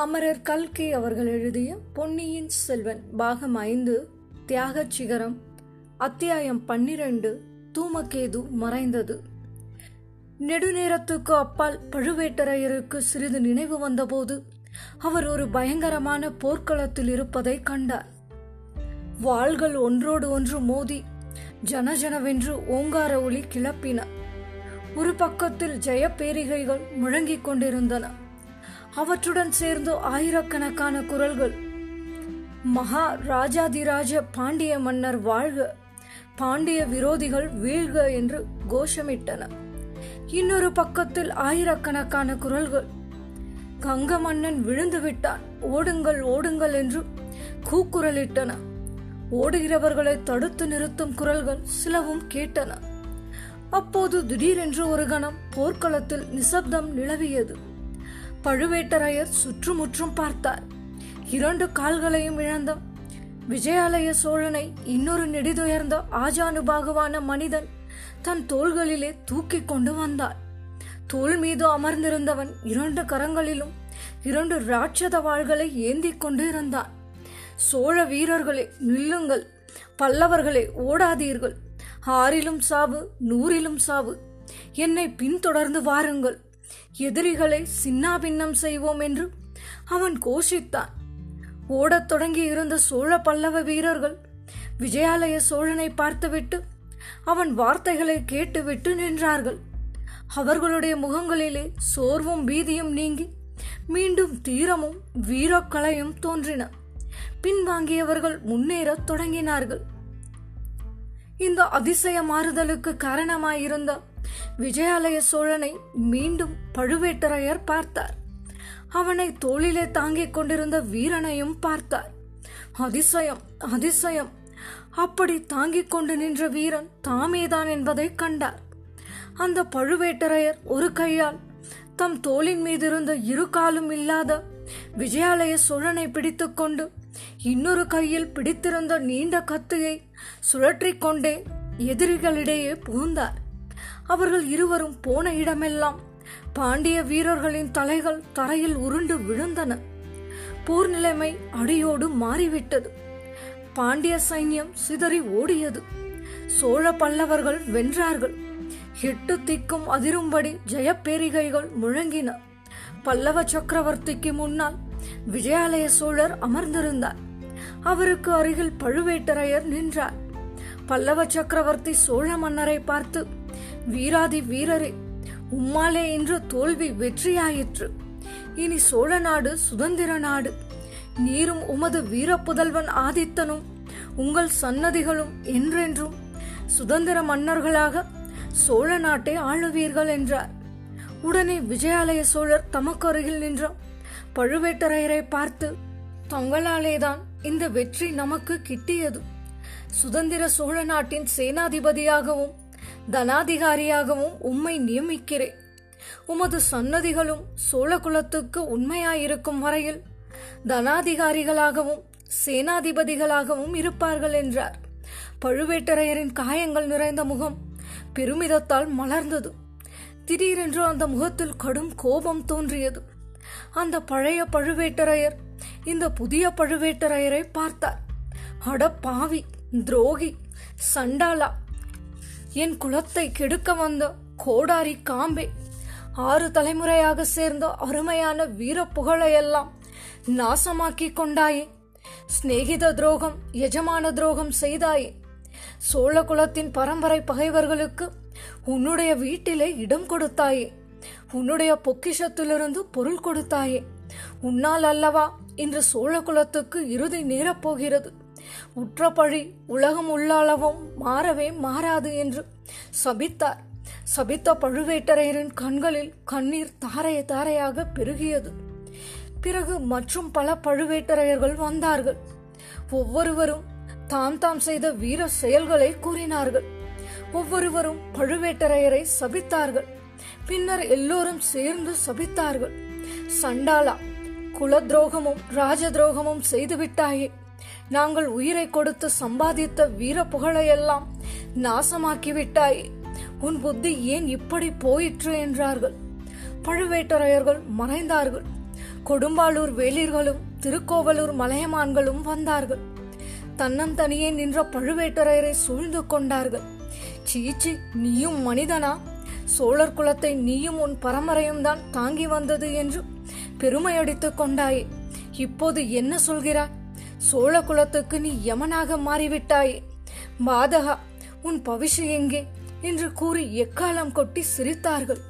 அமரர் கல்கி அவர்கள் எழுதிய பொன்னியின் செல்வன் பாகம் ஐந்து தியாகச் சிகரம் அத்தியாயம் பன்னிரண்டு தூமகேது மறைந்தது. நெடுநேரத்துக்கு அப்பால் பழுவேட்டரையருக்கு சிறிது நினைவு வந்தபோது அவர் ஒரு பயங்கரமான போர்க்களத்தில் இருப்பதை கண்டார். வாள்கள் ஒன்றோடு ஒன்று மோதி ஜனஜனவென்று ஓங்கார ஒளி கிளப்பின. ஒரு பக்கத்தில் ஜெயப்பேரிகைகள் முழங்கிக் கொண்டிருந்தன. அவற்றுடன் சேர்ந்து ஆயிரக்கணக்கான குரல்கள். மகா ராஜாதிராஜ பாண்டிய மன்னர் வாழ்க பாண்டிய விரோதிகள் வீழ்க என்று கோஷமிட்டன. இன்னொரு பக்கத்தில் ஆயிரக்கணக்கான குரல்கள். கங்க மன்னன் விழுந்து விட்டான் ஓடுங்கள் ஓடுங்கள் என்று கூக்குரலிட்டன. ஓடுகிறவர்களை தடுத்து நிறுத்தும் குரல்கள் சிலவும் கேட்டன. அப்போது திடீரென்று ஒரு கணம் போர்க்களத்தில் நிசப்தம் நிலவியது. பழுவேட்டரையர் சுற்றுமுற்றும் பார்த்தார். இரண்டு கால்களையும் இழந்த விஜயாலய சோழனை இன்னொரு நெடிதுயர்ந்த ஆஜானுபாகுவான மனிதன் தன் தோள்களிலே தூக்கி கொண்டு வந்தார். தோள் மீது அமர்ந்திருந்தவன் இரண்டு கரங்களிலும் இரண்டு ராட்சத வாள்களை ஏந்திக் கொண்டு இருந்தான். சோழ வீரர்களே நில்லுங்கள். பல்லவர்களே ஓடாதீர்கள். ஆறிலும் சாவு நூறிலும் சாவு. என்னை பின்தொடர்ந்து வாருங்கள். எதிரிகளை சின்னாபின்னம் செய்வோம் என்று அவன் கோஷித்தான். ஓடத் தொடங்கி இருந்த சோழ பல்லவ வீரர்கள் விஜயாலய சோழனை பார்த்துவிட்டு அவன் வார்த்தைகளை கேட்டுவிட்டு நின்றார்கள். அவர்களுடைய முகங்களிலே சோர்வும் பீதியும் நீங்கி மீண்டும் தீரமும் வீரக்கலையும் தோன்றின. பின்வாங்கியவர்கள் முன்னேறத் தொடங்கினார்கள். இந்த அதிசய மாறுதலுக்கு காரணமாயிருந்த விஜயாலய சோழனை மீண்டும் பழுவேட்டரையர் பார்த்தார். அவனை தோளிலே தாங்கிக் கொண்டிருந்த வீரனையும் பார்த்தார். அதிசயம் அதிசயம். அப்படி தாங்கிக் கொண்டு நின்ற வீரன் தாமேதான் என்பதை கண்டார். அந்த பழுவேட்டரையர் ஒரு கையால் தம் தோளின் மீதிருந்த இரு காலும் இல்லாத விஜயாலய சோழனை பிடித்துக்கொண்டு இன்னொரு கையில் பிடித்திருந்த நீண்ட கத்தியை சுழற்றிக்கொண்டே எதிரிகளிடையே புகுந்தார். அவர்கள் இருவரும் போன இடமெல்லாம் பாண்டிய வீரர்களின் தலைகள் தரையில் உருண்டு விழுந்தன. போர் நிலைமை அடியோடு மாறிவிட்டது. பாண்டிய சைன்யம் சிதறி ஓடியது. சோழ பல்லவர்கள் வென்றார்கள். எட்டு திக்கும் அதிரும்படி ஜெயப்பேரிகைகள் முழங்கின. பல்லவ சக்கரவர்த்திக்கு முன்னால் விஜயாலய சோழர் அமர்ந்திருந்தார். அவருக்கு அருகில் பழுவேட்டரையர் நின்றார். பல்லவ சக்கரவர்த்தி சோழ மன்னரை பார்த்து வீராதி வீரரே உம்மாலே இன்று தோல்வி வெற்றியாயிற்று. இனி சோழ நாடு சுதந்திர நாடு. நீரும் உமது வீரப்புதல்வன் ஆதித்தனும் உங்கள் சன்னதிகளும் என்றென்றும் சுதந்திர மன்னர்களாக சோழ நாட்டை ஆளுவீர்கள் என்றார். உடனே விஜயாலய சோழர் தமக்கு அருகில் நின்ற பழுவேட்டரையரை பார்த்து தங்களாலேதான் இந்த வெற்றி நமக்கு கிட்டியது. சுதந்திர சோழ நாட்டின் சேனாதிபதியாகவும் தனாதிகாரியாகவும் உம்மை நியமிக்கிறேன். உமது சன்னதிகளும் சோழ குலத்துக்கு உண்மையாயிருக்கும் வரையில் தனாதிகாரிகளாகவும் சேனாதிபதிகளாகவும் இருப்பார்கள் என்றார். பழுவேட்டரையரின் காயங்கள் நிறைந்த முகம் பெருமிதத்தால் மலர்ந்தது. திடீரென்று அந்த முகத்தில் கடும் கோபம் தோன்றியது. அந்த பழைய பழுவேட்டரையர் இந்த புதிய பழுவேட்டரையரை பார்த்தார். அட பாவி துரோகி சண்டாலா என் குலத்தை கெடுக்க வந்த கோடாரி காம்பே ஆறு தலைமுறையாக சேர்ந்த அருமையான வீர புகழையெல்லாம் நாசமாக்கி கொண்டாயே. சிநேகித துரோகம் எஜமான துரோகம் செய்தாயே. சோழ குலத்தின் பரம்பரை பகைவர்களுக்கு உன்னுடைய வீட்டிலே இடம் கொடுத்தாயே. உன்னுடைய பொக்கிஷத்திலிருந்து பொருள் கொடுத்தாயே. உன்னால் அல்லவா இன்று சோழ குலத்துக்கு இறுதி நேரப்போகிறது உற்ற பழி உலகம் உள்ளளவும் மாறவே மாறாது என்று சபித்தார். சபித்த பழுவேட்டரையரின் கண்களில் கண்ணீர் தாரைய தாரையாக பெருகியது. பிறகு மற்றும் பல பழுவேட்டரையர்கள் வந்தார்கள். ஒவ்வொருவரும் தாம் தாம் செய்த வீர செயல்களை கூறினார்கள். ஒவ்வொருவரும் பழுவேட்டரையரை சபித்தார்கள். பின்னர் எல்லோரும் சேர்ந்து சபித்தார்கள். சண்டாலா குல துரோகமும் ராஜ துரோகமும் செய்துவிட்டாயே. நாங்கள் உயிரை கொடுத்து சம்பாதித்த வீர புகழையெல்லாம் நாசமாக்கி விட்டாயே உன் புத்தி ஏன் இப்படி போயிற்று என்றார்கள். பழுவேட்டரையர்கள் மறைந்தார்கள். கொடும்பாளூர் வேளிர்களும் திருக்கோவலூர் மலையமான்களும் வந்தார்கள். தன்னந்தனியே நின்ற பழுவேட்டரையரை சூழ்ந்து கொண்டார்கள். சீச்சி நீயும் மனிதனா? சோழர் குலத்தை நீயும் உன் பரம்பரையும் தான் தாங்கி வந்தது என்று பெருமையடித்துக் கொண்டாயே. இப்போது என்ன சொல்கிறாய்? சோழ குலத்துக்கு நீ யமனாக மாறிவிட்டாயே. மாதகா உன் பவிஷு எங்கே? என்று கூறி எக்காலம் கொட்டி சிரித்தார்கள்.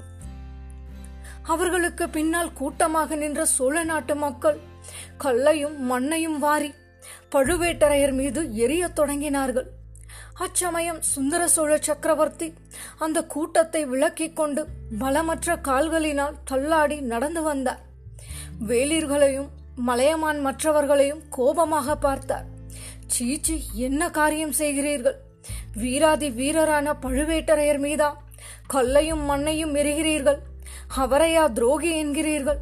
அவர்களுக்கு பின்னால் கூட்டமாக நின்ற சோழ நாட்டு மக்கள் கல்லையும் மண்ணையும் வாரி பழுவேட்டரையர் மீது எரியத் தொடங்கினார்கள். அச்சமயம் சுந்தர சோழ சக்கரவர்த்தி அந்த கூட்டத்தை விளக்கிக் கொண்டு பலமற்ற கால்களினால் தள்ளாடி நடந்து வந்தார். வேளிர்களையும் மலையமான் மற்றவர்களையும் கோபமாக பார்த்தார். சீச்சி என்ன காரியம் செய்கிறீர்கள்? வீராதி வீரரான பழுவேட்டரையர் மீதா கல்லையும் மண்ணையும் எரிகிறீர்கள். அவரையா துரோகி என்கிறீர்கள்?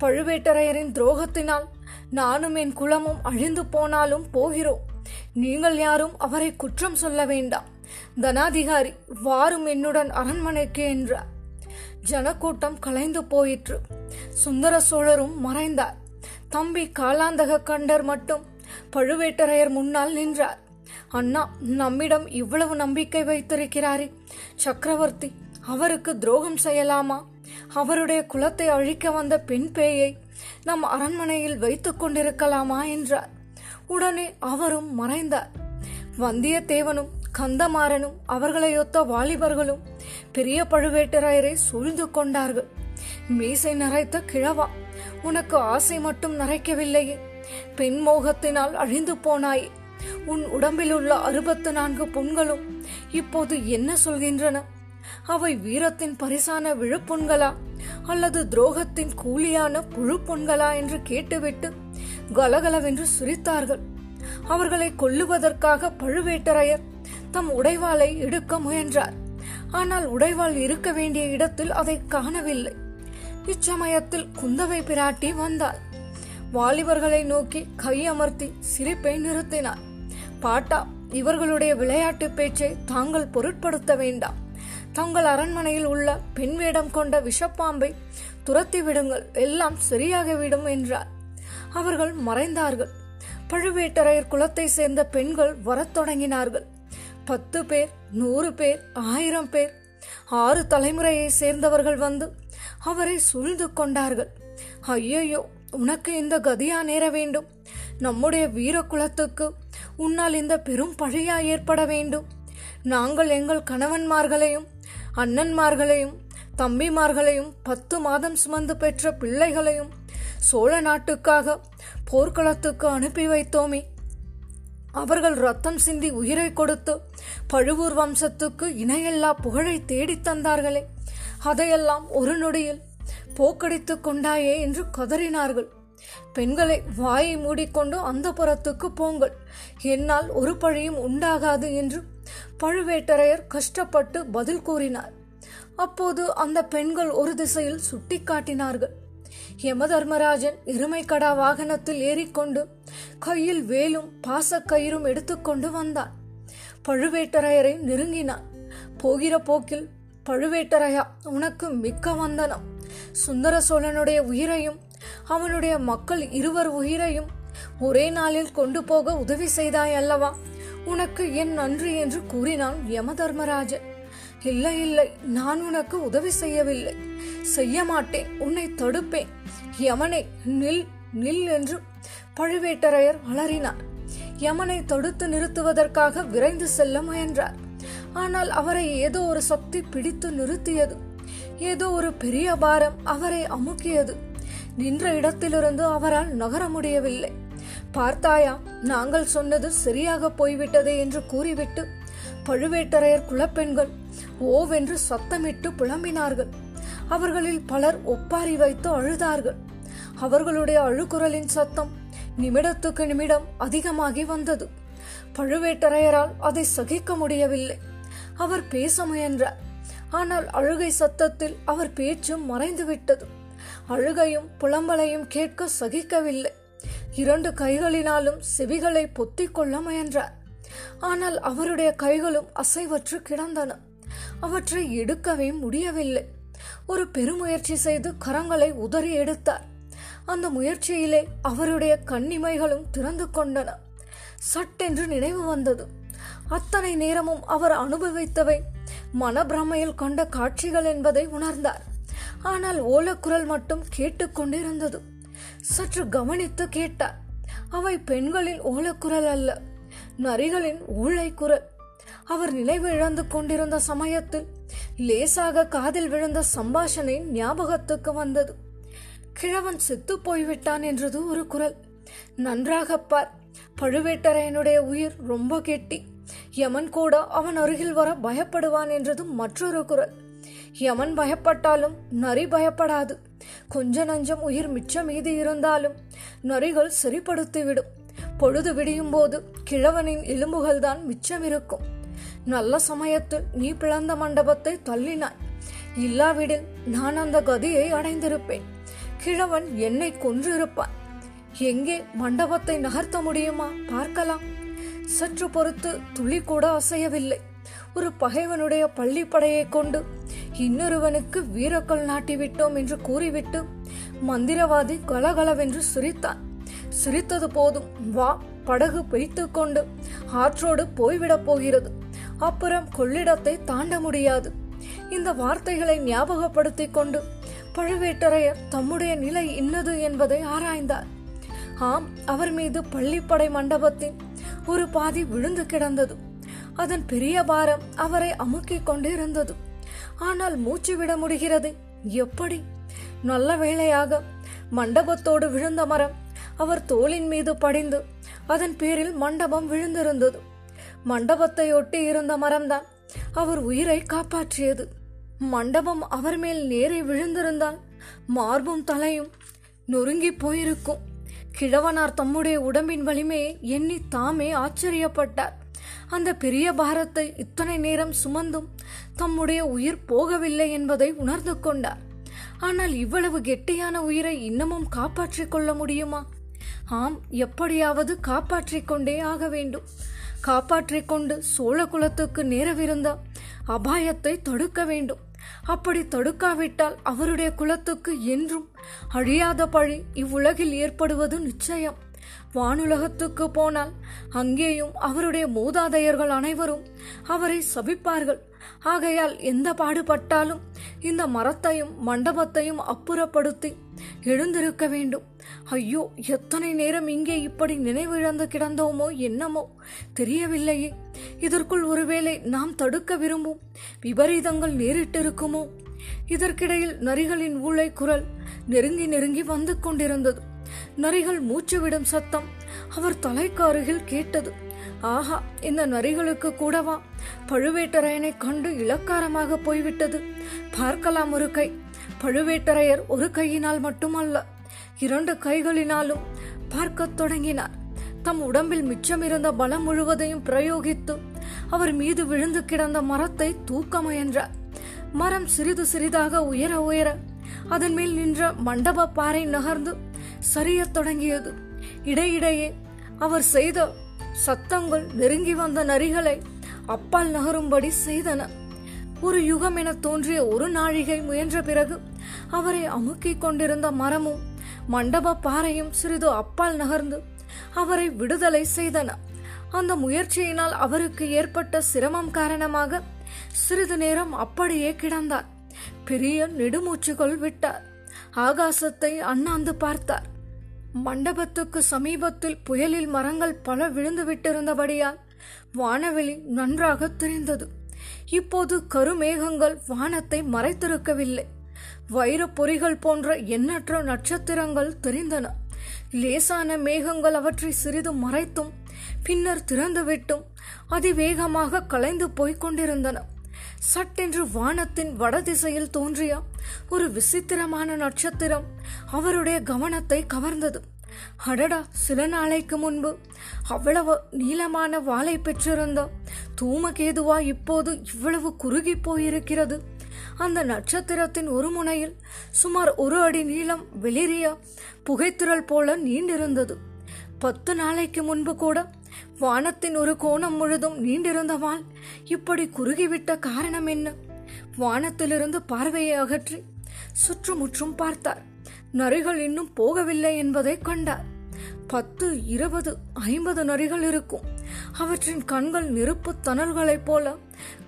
பழுவேட்டரையரின் துரோகத்தினால் நானும் என் குலமும் அழிந்து போனாலும் போகிறோம். நீங்கள் யாரும் அவரை குற்றம் சொல்ல வேண்டாம். தனாதிகாரி வாரும் என்னுடன் அரண்மனைக்கு என்றார். ஜனக்கூட்டம் கலைந்து போயிற்று. சுந்தர சோழரும் மறைந்தார். தம்பி காலாந்தக கண்டர் மட்டும் பழுவேட்டரையர் முன்னால் நின்றார். அண்ணா நம்மிடம் இவ்வளவு நம்பிக்கை வைத்திருக்கிறாரே. சக்கரவர்த்தி அவருக்கு துரோகம் செய்யலாமா? அவருடைய குலத்தை அழிக்க வந்த பெண் பேயை நம் அரண்மனையில் வைத்துக் கொண்டிருக்கலாமா? என்றார். உடனே அவரும் மறைந்தார். வந்தியத்தேவனும் கந்தமாறனும் அவர்களையொத்த வாலிபர்களும் பெரிய பழுவேட்டரையரை சூழ்ந்து கொண்டார்கள். மீசை நரைத்த கிழவா உனக்கு ஆசை மட்டும் நரைக்கவில்லையே. பெண் மோகத்தினால் அழிந்து போனாயே. உன் உடம்பில் உள்ள அறுபத்து நான்கு புண்களும் இப்போது என்ன சொல்கின்றன? அவை வீரத்தின் பரிசான விழுப்புண்களா? அல்லது துரோகத்தின் கூலியான புழுப்புண்களா என்று கேட்டுவிட்டு கலகலவென்று சிரித்தார்கள். அவர்களை கொல்லுவதற்காக பழுவேட்டரையர் தம் உடைவாளை எடுக்க முயன்றார். ஆனால் உடைவாள் இருக்க வேண்டிய இடத்தில் அதை காணவில்லை. இச்சமயத்தில் குந்தவை பிராட்டி வந்தாள். வாலிபர்களை நோக்கி கையமர்த்தி சிரிப்பை நிறுத்தினார் பாட்டா இவர்களுடைய விளையாட்டு பேச்சை தாங்கள் பொருட்படுத்த வேண்டாம். தங்கள் அரண்மனையில் உள்ள பெண் வேடம் கொண்ட விஷப்பாம்பை துரத்தி விடுங்கள் எல்லாம் சரியாகிவிடும் என்றார். அவர்கள் மறைந்தார்கள். பழுவேட்டரையர் குலத்தை சேர்ந்த பெண்கள் வரத் தொடங்கினார்கள். பத்து பேர் நூறு பேர் ஆயிரம் பேர் ஆறு தலைமுறையை சேர்ந்தவர்கள் வந்து அவரை சூழ்ந்து கொண்டார்கள். ஐயையோ உனக்கு இந்த கதியா நேர வேண்டும். நம்முடைய வீர குலத்துக்கு உன்னால் இந்த பெரும் பழியா ஏற்பட வேண்டும். நாங்கள் எங்கள் கணவன்மார்களையும் அண்ணன்மார்களையும் தம்பிமார்களையும் பத்து மாதம் சுமந்து பெற்ற பிள்ளைகளையும் சோழ நாட்டுக்காக போர்க்களத்துக்கு அனுப்பி வைத்தோமே. அவர்கள் ரத்தம் சிந்தி உயிரை கொடுத்து பழுவூர் வம்சத்துக்கு இணையெல்லா புகழை தேடித் தந்தார்களே. அதையெல்லாம் ஒரு நொடியில் போக்கடித்துக் கொண்டாயே என்று கதறினார்கள். பெண்களை வாயை மூடிக்கொண்டு அந்த புறத்துக்கு போங்கள். என்னால் ஒரு பழியும் உண்டாகாது என்று பழுவேட்டரையர் கஷ்டப்பட்டு பதில் கூறினார். அப்போது அந்த பெண்கள் ஒரு திசையில் சுட்டிக்காட்டினார்கள். யமதர்மராஜன் எருமைக்கடா வாகனத்தில் ஏறிக்கொண்டு கையில் வேலும் பாசக்கயிறும் எடுத்துக்கொண்டு வந்தான். பழுவேட்டரையரை நெருங்கினான். போகிற போக்கில் பழுவேட்டரையா உனக்கு மிக்க வந்தனம். சுந்தர சோழனுடைய உயிரையும் அவனுடைய மக்கள் இருவர் உயிரையும் ஒரே நாளில் கொண்டு போக உதவி செய்தாய் அல்லவா? உனக்கு என் நன்றி என்று கூறினான் யமதர்மராஜன் இல்லை இல்லை. நான் உனக்கு உதவி செய்யவில்லை. செய்ய மாட்டேன். உன்னை தடுப்பேன். யமனை நில் நில் என்று பழுவேட்டரையர் வளரினார் யமனை தடுத்து நிறுத்துவதற்காக விரைந்து செல்ல முயன்றார். ஆனால் அவரை ஏதோ ஒரு சக்தி பிடித்து நிறுத்தியது. ஏதோ ஒரு பெரிய பாரம் அவரை அமுக்கியது. நின்ற இடத்திலிருந்து அவரால் நகர முடியவில்லை. பார்த்தாயா நாங்கள் சொன்னது சரியாக போய்விட்டதே என்று கூறிவிட்டு பழுவேட்டரையர் குலப்பெண்கள் ஓவென்று சத்தமிட்டு புலம்பினார்கள். அவர்களில் பலர் ஒப்பாரி வைத்து அழுதார்கள். அவர்களுடைய அழுக்குரலின் சத்தம் நிமிடத்துக்கு நிமிடம் அதிகமாகி வந்தது. பழுவேட்டரையரால் அதை சகிக்க முடியவில்லை. அவர் பேச முயன்றார் ஆனால் அழுகை சத்தத்தில் அவர் பேச்சும் மறைந்துவிட்டது. அழுகையும் புலம்பலையும் கேட்க சகிக்கவில்லை. இரண்டு கைகளினாலும் செவிகளை பொத்திக்கொள்ள முயன்றார். ஆனால் அவருடைய கைகளும் அசைவற்று கிடந்தன. அவற்றை எடுக்கவே முடியவில்லை. ஒரு பெருமுயற்சி செய்து கரங்களை உதறி எடுத்தார். அந்த முயற்சியிலே அவருடைய கண்ணிமைகளும் திறந்து கொண்டன. சட்டென்று நினைவு வந்தது. அத்தனை நேரமும் அவர் அனுபவித்தவை மனப்பிரமையில் கொண்ட காட்சிகள் என்பதை உணர்ந்தார். ஆனால் ஓலக்குரல் மட்டும் கேட்டுக்கொண்டிருந்தது சற்று கவனித்து கேட்டார். அவை பெண்களின் ஓலக்குரல் அல்ல நரிகளின் ஊழை குரல் அவர் நினைவு இழந்து கொண்டிருந்த சமயத்தில் லேசாக காதில் விழுந்த சம்பாஷணை ஞாபகத்துக்கு வந்தது. கிழவன் செத்து போய்விட்டான் என்றது ஒரு குரல். நன்றாக பார் பழுவேட்டரையனுடைய உயிர் ரொம்ப கெட்டி. யமன் கூட அவன் அருகில் வர பயப்படுவான் என்றது மற்றொரு குரல். யமன் பயப்பட்டாலும் நரி பயப்படாது. கொஞ்ச நஞ்சம் உயிர் மிச்சம் மீது இருந்தாலும் நரிகள் சரிப்படுத்திவிடும். பொழுது விடியும் போது கிழவனின் எலும்புகள் தான் மிச்சம் இருக்கும். நல்ல சமயத்தில் நீ பிளந்த மண்டபத்தை தள்ளினாய். இல்லாவிடில் நான் அந்த கதியை அடைந்திருப்பேன். கிழவன் என்னை கொன்றிருப்பான். எங்கே மண்டபத்தை நகர்த்த முடியுமா பார்க்கலாம். சற்று பொறுத்து துளி கூட அசையவில்லை. ஒரு பகைவனுடைய பள்ளிப்படையை கொண்டு இன்னொருவனுக்கு வீரக்கல் நாட்டிவிட்டோம் என்று கூறிவிட்டு மந்திரவாதி கலகலவென்று சிரித்தான். சிரித்தது போதும். வா படகு பிடித்து கொண்டு ஆற்றோடு போய்விடப் போகிறது. அப்புறம் கொள்ளிடத்தை தாண்ட முடியாது. இந்த வார்த்தைகளை ஞாபகப்படுத்திக் கொண்டு பழுவேட்டரையர் தம்முடைய நிலை இன்னது என்பதை ஆராய்ந்தார். ஆம் அவர் மீது பள்ளிப்படை மண்டபத்தின் ஒரு பாதி விழுந்து கிடந்தது. அதன் பெரிய பாரம் அவரை அமுக்கிக் கொண்டிருந்தது. ஆனால் மூச்சு விட முடிகிறது. எப்படி? நல்ல வேளையாக மண்டபத்தோடு விழுந்த மரம் அவர் தோளின் மீது படிந்து அதன் பேரில் மண்டபம் விழுந்திருந்தது. மண்டபத்தை ஒட்டி இருந்த மரம்தான். அவர் உயிரை காப்பாற்றியது. மண்டபம் அவர் மேல் நேரே விழுந்திருந்தால் மார்பும் தலையும் நொறுங்கி போயிருக்கும். கிழவனார் தம்முடைய உடம்பின் வலிமையை எண்ணி தாமே ஆச்சரியப்பட்டார். அந்த பெரிய பாரத்தை இத்தனை நேரம் சுமந்தும் தம்முடைய உயிர் போகவில்லை என்பதை உணர்ந்து கொண்டார். ஆனால் இவ்வளவு கெட்டியான உயிரை இன்னமும் காப்பாற்றிக் கொள்ள முடியுமா? ஆம் எப்படியாவது காப்பாற்றிக் கொண்டே ஆக வேண்டும். காப்பாற்றிக் கொண்டு சோழ குலத்துக்கு நேரவிருந்த அபாயத்தை தடுக்க வேண்டும். அப்படி தடுக்காவிட்டால் அவருடைய குலத்துக்கு என்றும் அழியாத பழி இவ்வுலகில் ஏற்படுவது நிச்சயம். வானுலகத்துக்கு போனால் அங்கேயும் அவருடைய மூதாதையர்கள் அனைவரும் அவரை சபிப்பார்கள். ஆகையால் எந்த பாடுபட்டாலும் இந்த மரத்தையும் மண்டபத்தையும் அப்புறப்படுத்தி எழுந்திருக்க வேண்டும். ஐயோ எத்தனை நேரம் இங்கே இப்படி நினைவிழந்து கிடந்தோமோ என்னமோ தெரியவில்லையே. இதற்குள் ஒருவேளை நாம் தடுக்க விரும்பும் விபரீதங்கள் நேரிட்டிருக்குமோ? இதற்கிடையில் நரிகளின் ஊளை குரல் நெருங்கி நெருங்கி வந்து கொண்டிருந்தது. நரிகள் மூச்சுவிடும் சத்தம் அவர் தலைக்கு அருகில் கேட்டது. ஆஹா இந்த நரிகளுக்கு கூடவா? பழுவேட்டரையனை கண்டு இலக்காரமாக போய்விட்டது. பார்க்கலாம் ஒரு கை. பழுவேட்டரையர் ஒரு கையினால் மட்டுமல்ல இரண்டு கைகளினாலும் பார்க்கத் தொடங்கினார். தம் உடம்பில் மிச்சமிருந்த பலம் முழுவதையும் பிரயோகித்து அவர் மீது விழுந்து கிடந்த மரத்தை தூக்க முயன்றார். மரம் சிறிது சிறிதாக உயர உயர அதன் மேல் நின்ற மண்டப பாறை நகர்ந்து சரியத் தொடங்கியது. இடையிடையே அவர் செய்த சத்தங்கள் நெருங்கி வந்த நரிகளை அப்பால் நகரும்படி செய்தன. ஒரு யுகம் என தோன்றிய ஒரு நாழிகை முயன்ற பிறகு அவரை அமுக்கிக் கொண்டிருந்த மரமும் மண்டப பாறையும் சிறிது அப்பால் நகர்ந்து அவரை விடுதலை செய்தன. அந்த முயற்சியினால் அவருக்கு ஏற்பட்ட சிரமம் காரணமாக சிறிது நேரம் அப்படியே கிடந்தார். பெரிய நெடுமூச்சுகள் விட்டார். ஆகாசத்தை அண்ணாந்து பார்த்தார். மண்டபத்துக்கு சமீபத்தில் புயலில் மரங்கள் பல விழுந்து விட்டிருந்தபடியால் வானவெளி நன்றாக தெரிந்தது. இப்போது கருமேகங்கள் வானத்தை மறைத்திருக்கவில்லை. வைரப் பொறிகள் போன்ற எண்ணற்ற நட்சத்திரங்கள் தெரிந்தன. லேசான மேகங்கள் அவற்றை சிறிது மறைத்தும் பின்னர் திறந்துவிட்டும் அதிவேகமாக கலைந்து போய்க் கொண்டிருந்தன. சட்டென்று வானத்தின் வடதிசையில் தோன்றிய ஒரு விசித்திரமான நட்சத்திரம் அவருடைய கவனத்தை கவர்ந்தது. அடடா சில நாளைக்கு முன்பு அவ்வளவு நீளமான வாளை பெற்றிருந்த தூமகேதுவா இப்போது இவ்வளவு குறுகி போயிருக்கிறது. அந்த நட்சத்திரத்தின் ஒரு முனையில் சுமார் ஒரு அடி நீளம் வெளிரிய புகைத்திரல் போல நீண்டிருந்தது. பத்து நாளைக்கு முன்பு கூட வானத்தின் ஒரு கோணம் முழுதும் நீண்டிருந்தவாள். இப்படி குறுகிவிட்ட காரணம் என்ன? வானத்திலிருந்து பார்வையை அகற்றி சுற்றுமுற்றும் பார்த்தார். நரிகள் இன்னும் போகவில்லை என்பதை கண்டார். பத்து இருபது ஐம்பது நரிகள் இருக்கும். அவற்றின் கண்கள் நெருப்பு தணல்களைப் போல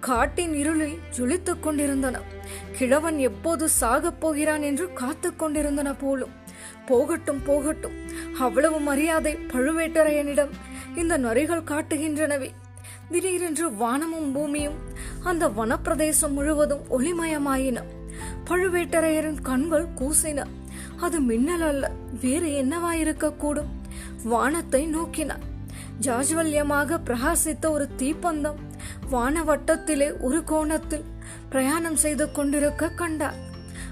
காட்டின் இருளில் ஜொலித்துக் கொண்டிருந்தன. கிழவன் எப்போது சாகப் போகிறான் என்று காத்துக் கொண்டிருந்தன போலும். போகட்டும் போகட்டும். அவ்வளவு மரியாதை பழுவேட்டரையனிடம் இந்த நரிகள் காட்டுகின்றனவே. திடீரென்று வானமும் பூமியும் அந்த வனப்பிரதேசம் முழுவதும் ஒளிமயமாயின. பழுவேட்டரையரின் கண்கள் கூசின. அது மின்னல் அல்ல வேறு என்னவாயிருக்கக்கூடும்? வானத்தை நோக்கினார் ஜாஜ்வல்யமாக பிரகாசித்த ஒரு தீப்பந்தம் வானவட்டத்திலே ஒரு கோணத்தில் பிரயாணம் செய்து கொண்டிருக்க கண்டார்.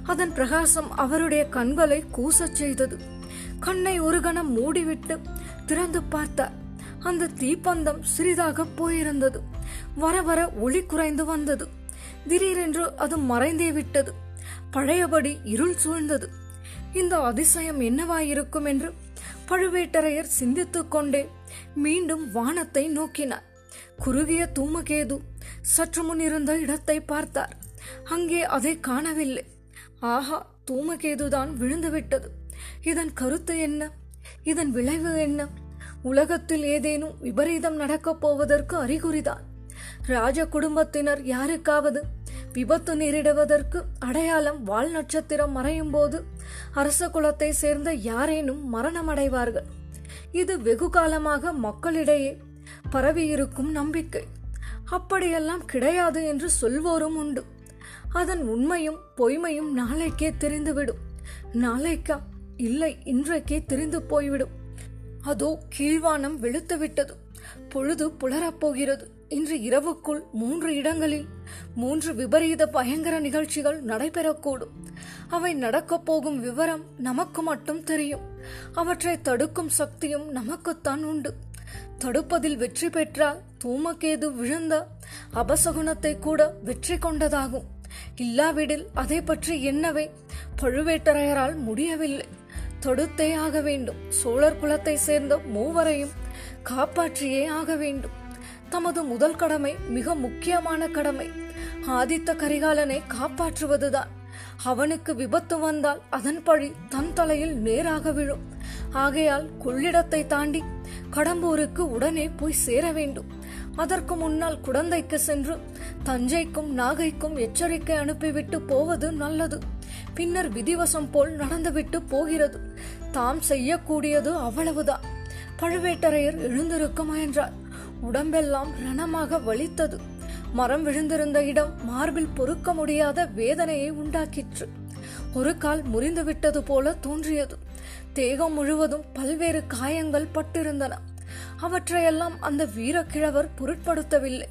அதன் பிரகாசம் அவருடைய கண்களை கூசச் செய்தது. கண்ணை ஒரு கணம் மூடிவிட்டு திறந்து பார்த்தார். அந்த தீப்பந்தம் சிறிதாக போயிருந்தது. வர வர ஒளி குறைந்து வந்தது. திடீரென்று அது மறைந்தே விட்டது. பழையபடி இருள் சூழ்ந்தது. இந்த அதிசயம் என்னவாயிருக்கும் என்று பழுவேட்டரையர் சிந்தித்துக் கொண்டே மீண்டும் வானத்தை நோக்கினார். குறுகிய தூமகேது சற்று முன் இருந்த இடத்தை பார்த்தார். அங்கே அதை காணவில்லை. ஆஹா தூமகேதுதான் விழுந்துவிட்டது. இதன் கருத்து என்ன? இதன் விளைவு என்ன? உலகத்தில் ஏதேனும் விபரீதம் நடக்கப் போவதற்கு அறிகுறிதான். ராஜ குடும்பத்தினர் யாருக்காவது விபத்து நேரிடுவதற்கு அடையாளம் வால் நட்சத்திரம் மறையும் போது அரச குலத்தை சேர்ந்த யாரேனும் மரணமடைவார்கள். இது வெகு காலமாக மக்களிடையே பரவியிருக்கும் நம்பிக்கை. அப்படியெல்லாம் கிடையாது என்று சொல்வோரும் உண்டு. அதன் உண்மையும் பொய்மையும் நாளைக்கே தெரிந்துவிடும். நாளைக்கா இல்லை இன்றைக்கே தெரிந்து போய்விடும். அதோ கீழ்வானம் வெளுத்துவிட்டது. பொழுது புலரப் போகிறது. இன்று இரவுக்குள் மூன்று இடங்களில் மூன்று விபரீத பயங்கர நிகழ்ச்சிகள் நடைபெறக்கூடும். அவை நடக்கப் போகும் விவரம் நமக்கு மட்டும் தெரியும். அவற்றை தடுக்கும் சக்தியும் நமக்குத்தான் உண்டு. தடுப்பதில் வெற்றி பெற்றால் தூமகேது விழுந்த அபசகுணத்தை கூட வெற்றி கொண்டதாகும். இல்லாவிடில் அதை பற்றி என்னவே? பழுவேட்டரையரால் முடியவில்லை. தொடுத்தே ஆக வேண்டும். சோழர் குலத்தை சேர்ந்த மூவரையும் காப்பாற்றியே ஆக வேண்டும். தமது முதல் கடமை மிக முக்கியமான கடமை ஆதித்த கரிகாலனை காப்பாற்றுவதுதான். அவனுக்கு விபத்து வந்தால் அதன் பழி தன் தலையில் நேராக விழும். ஆகையால் கொள்ளிடத்தை தாண்டி கடம்பூருக்கு உடனே போய் சேர வேண்டும். அதற்கு முன்னால் குடந்தைக்கு சென்று தஞ்சைக்கும் நாகைக்கும் எச்சரிக்கை அனுப்பிவிட்டு போவது நல்லது. பின்னர் விதிவசம் போல் நடந்துவிட்டு போகிறது. தாம் செய்யக்கூடியது அவ்வளவுதான். பழுவேட்டரையர் எழுந்திருக்க முயன்றார். உடம்பெல்லாம் ரணமாக வலித்தது. மரம் விழுந்திருந்த இடம் மார்பில் பொறுக்க முடியாத வேதனையை உண்டாக்கிற்று. ஒரு கால் முறிந்து விட்டது போல தோன்றியது. தேகம் முழுவதும் பல்வேறு காயங்கள் பட்டிருந்தன. அவற்றையெல்லாம் அந்த வீரக்கிழவர் பொருட்படுத்தவில்லை.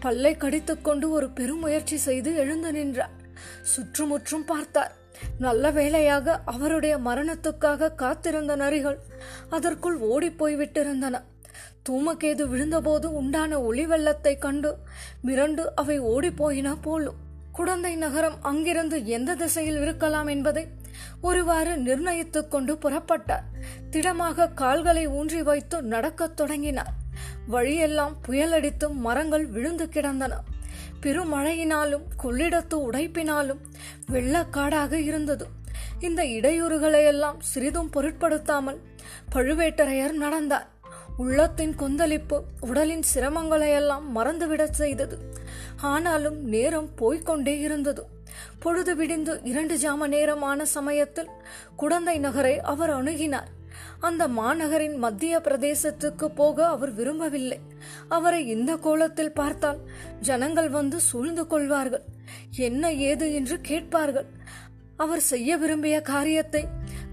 பல்லை கடித்துக்கொண்டு ஒரு பெருமுயற்சி செய்து எழுந்து நின்றார். சுற்றுமுற்றும் பார்த்தார். நல்ல வேளையாக அவருடைய மரணத்துக்காக காத்திருந்த நரிகள் அதற்குள் ஓடிப்போய் விட்டிருந்தன தூமகேது விழுந்தபோது உண்டான ஒளி வெள்ளத்தை கண்டு மிரண்டு அவை ஓடிப்போயின போலும். குடந்தை நகரம் அங்கிருந்து எந்த திசையில் இருக்கலாம் என்பதை ஒருவாறு நிர்ணயித்துக் கொண்டு புறப்பட்டார். திடமாக கால்களை ஊன்றி வைத்து நடக்கத் தொடங்கினார். வழியெல்லாம் புயலடித்து மரங்கள் விழுந்து கிடந்தன. பெருமழையினாலும் கொள்ளிடத்து உடைப்பினாலும் வெள்ளக்காடாக இருந்தது. இந்த இடையூறுகளையெல்லாம் சிறிதும் பொருட்படுத்தாமல் பழுவேட்டரையர் நடந்தார். உள்ளத்தின் கொந்தளிப்பு உடலின் சிரமங்களையெல்லாம் மறந்துவிடச் செய்தது. ஆனாலும் நேரம் போய்க்கொண்டே இருந்தது. பொழுது விடிந்து இரண்டு ஜாம நேரமான சமயத்தில் குடந்தை நகரை அவர் அணுகினார். அந்த மாநகரின் மத்திய பிரதேசத்துக்கு போக அவர் விரும்பவில்லை. அவரை இந்த கோலத்தில் பார்த்தால் ஜனங்கள் வந்து சூழ்ந்து கொள்வார்கள். என்ன ஏது என்று கேட்பார்கள். அவர் செய்ய விரும்பிய காரியத்தை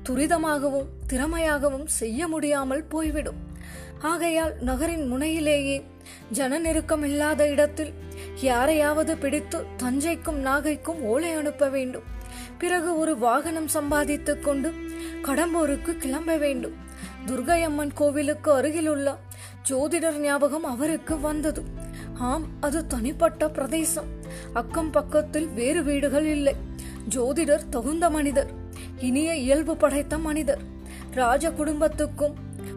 துரிதமாகவும் திறமையாகவும் செய்ய முடியாமல் போய்விடும். ஆகையால் நகரின் முனையிலேயே ஜன நெருக்கம் இல்லாத இடத்தில் யாரையாவது பிடித்து தஞ்சைக்கும் நாகைக்கும் ஓலை அனுப்ப வேண்டும். பிறகு ஒரு வாகனம் சம்பாதித்துக் கொண்டு கடம்பூருக்கு கிளம்ப வேண்டும். துர்கையம்மன் கோவிலுக்கு அருகிலுள்ள ஜோதிடர் ஞாபகம் அவருக்கு வந்தது. ஆம் அது தனிப்பட்ட பிரதேசம். அக்கம் பக்கத்தில் வேறு வீடுகள் இல்லை. ஜோதிடர் தகுந்த மனிதர். இனிய இயல்பு படைத்த மனிதர். ராஜ குடும்பத்துக்கும்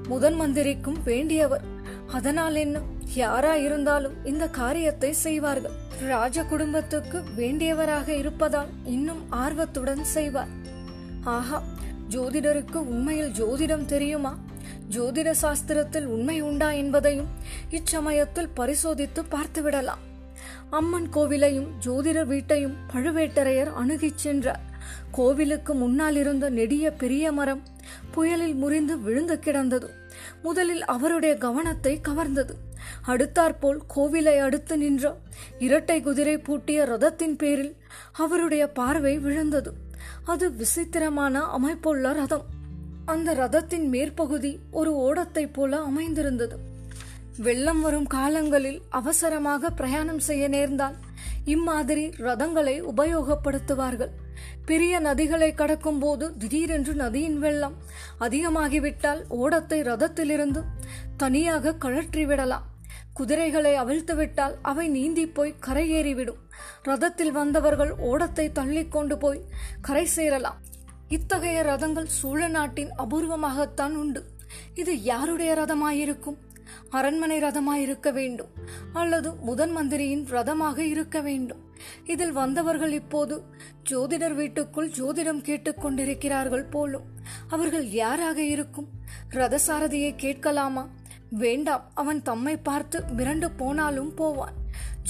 முதன் மந்திரிக்கும் வேண்டியவர். அதனால் என்ன? யாரா இருந்தாலும் இந்த காரியத்தை செய்வார்கள். ராஜ குடும்பத்துக்கு வேண்டியவராக இருப்பதால் இன்னும் ஆர்வத்துடன் செய்வார். ஆஹா ஜோதிடருக்கு உண்மையில் ஜோதிடம் தெரியுமா? ஜோதிட சாஸ்திரத்தில் உண்மை உண்டா என்பதையும் இச்சமயத்தில் பரிசோதித்து பார்த்துவிடலாம். அம்மன் கோவிலையும் ஜோதிடர் வீட்டையும் பழுவேட்டரையர் அணுகிச் சென்றார். கோவிலுக்கு முன்னால் இருந்த நெடிய பெரிய மரம் புயலில் முறிந்து விழுந்து கிடந்தது. முதலில் அவருடைய கவனத்தை கவர்ந்தது. அடுத்தாற்போல் கோவிலை அடுத்து நின்ற இரட்டை குதிரை பூட்டிய ரதத்தின் பேரில் அவருடைய பார்வை விழுந்தது. அது விசித்திரமான அமைப்புள்ள ரதம். அந்த ரதத்தின் மேற்பகுதி ஒரு ஓடத்தைப் போல அமைந்திருந்தது. வெள்ளம் வரும் காலங்களில் அவசரமாக பிரயாணம் செய்ய நேர்ந்தால் இம்மாதிரி ரதங்களை உபயோகப்படுத்துவார்கள். பெரிய நதிகளை கடக்கும் போது திடீரென்று நதியின் வெள்ளம் அதிகமாகிவிட்டால் ஓடத்தை ரதத்திலிருந்து தனியாக கழற்றி விடலாம் குதிரைகளை அவிழ்த்துவிட்டால் அவை நீந்தி போய் கரையேறிவிடும். ரதத்தில் வந்தவர்கள் ஓடத்தை தள்ளி கொண்டு போய் கரை சேரலாம். இத்தகைய ரதங்கள் சோழ நாட்டின் அபூர்வமாகத்தான் உண்டு. இது யாருடைய ரதமாயிருக்கும்? அரண்மனை ரதமாயிருக்க வேண்டும். அல்லது முதன் மந்திரியின் ரதமாக இருக்க வேண்டும். இதில் வந்தவர்கள் இப்போது ஜோதிடர் வீட்டுக்குள் ஜோதிடம் கேட்டுக்கொண்டிருக்கிறார்கள் போலும். அவர்கள் யாராக இருக்கும்? ரதசாரதியை கேட்கலாமா? வேண்டாம் அவன் தம்மை பார்த்து மிரண்டு போனாலும் போவான்.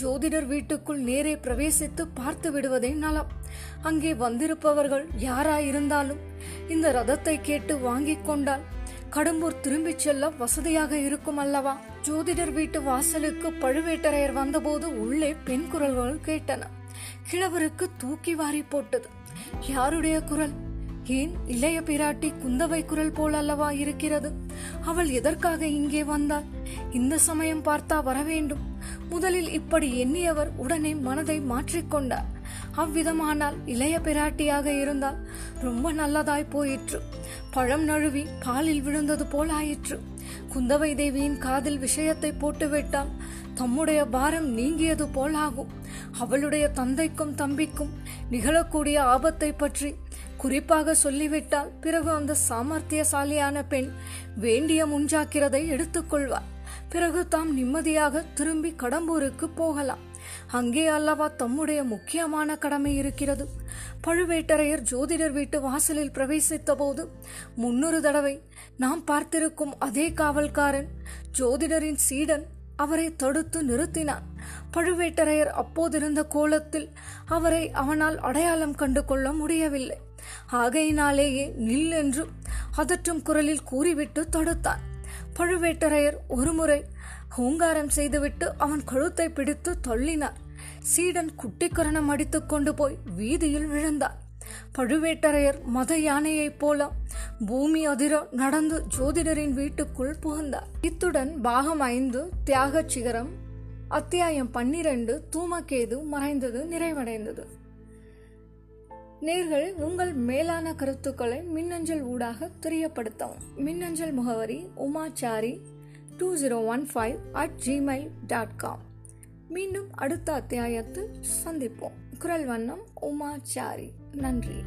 ஜோதிடர் வீட்டுக்குள் நேரே பிரவேசித்து பார்த்து விடுவதே நலம். அங்கே வந்திருப்பவர்கள் யாராயிருந்தாலும் இந்த ரதத்தை கேட்டு வாங்கிக் கொண்டால் கடம்பூர் திரும்பிச் செல்ல வசதியாக இருக்கும் அல்லவா? ஜோதிடர் வீட்டு வாசலுக்கு பழுவேட்டரையர் வந்தபோது உள்ளே பெண் குரல்கள் கேட்டன. கிழவருக்கு தூக்கி வாரி போட்டது. யாருடைய குரல்? ஏன் இளைய பிராட்டி குந்தவை குரல் போல் அல்லவா இருக்கிறது? அவள் எதற்காக இங்கே வந்தாள்? இந்த சமயம் பார்த்தா வரவேண்டும். முதலில் இப்படி எண்ணியவர் உடனே மனதை மாற்றிக்கொண்டார் அவ்விதமானால் இளைய பிராட்டியாக இருந்தால் ரொம்ப நல்லதாய் போயிற்று. பழம் நழுவி பாலில் விழுந்தது போல் ஆயிற்று. குந்தவை தேவியின் காதில் விஷயத்தை போட்டுவிட்டால் தம்முடைய பாரம் நீங்கியது போல் ஆகும். அவளுடைய தந்தைக்கும் தம்பிக்கும் நிகழக்கூடிய ஆபத்தை பற்றி குறிப்பாக சொல்லிவிட்டால் பிறகு அந்த சாமர்த்தியசாலியான பெண் வேண்டிய முன்ஜாக்கிரதை எடுத்துக்கொள்வார் பிறகு தாம் நிம்மதியாக திரும்பி கடம்பூருக்கு போகலாம். அங்கே அல்லவா தம்முடைய முக்கியமான கடமை இருக்கிறது. பழுவேட்டரையர் ஜோதிடர் வீட்டு வாசலில் பிரவேசித்த போது முன்னொரு தடவை நாம் பார்த்திருக்கும் அதே காவல்காரன் ஜோதிடரின் சீடன் அவரை தடுத்து நிறுத்தினான். பழுவேட்டரையர் அப்போதிருந்த கோலத்தில் அவரை அவனால் அடையாளம் கண்டு கொள்ள முடியவில்லை. ஆகையினாலேயே நில் என்று அதற்றும் குரலில் கூறிவிட்டு தடுத்தான். பழுவேட்டரையர் ஒருமுறை ஹூங்காரம் செய்துவிட்டு அவன் கழுத்தை பிடித்து தள்ளினார். சீடன் குட்டிக்கரணம் அடித்துக் கொண்டு போய் வீதியில் விழுந்தார் பழுவேட்டரையர் மத யானையைப் போல பூமி அதிர நடந்து ஜோதிடரின் வீட்டுக்குள் புகுந்தார். இத்துடன் பாகம் ஐந்து தியாக சிகரம் அத்தியாயம் பன்னிரண்டு தூமகேது மறைந்தது நிறைவடைந்தது. நேர்கள் உங்கள் மேலான கருத்துக்களை மின்னஞ்சல் ஊடாக தெரியப்படுத்தவும். மின்னஞ்சல் முகவரி Umachari two zero one five at Gmail dot com மீண்டும் அடுத்த அத்தியாயத்தில் சந்திப்போம். குரல் வண்ணம் உமாச்சாரி. நன்றி.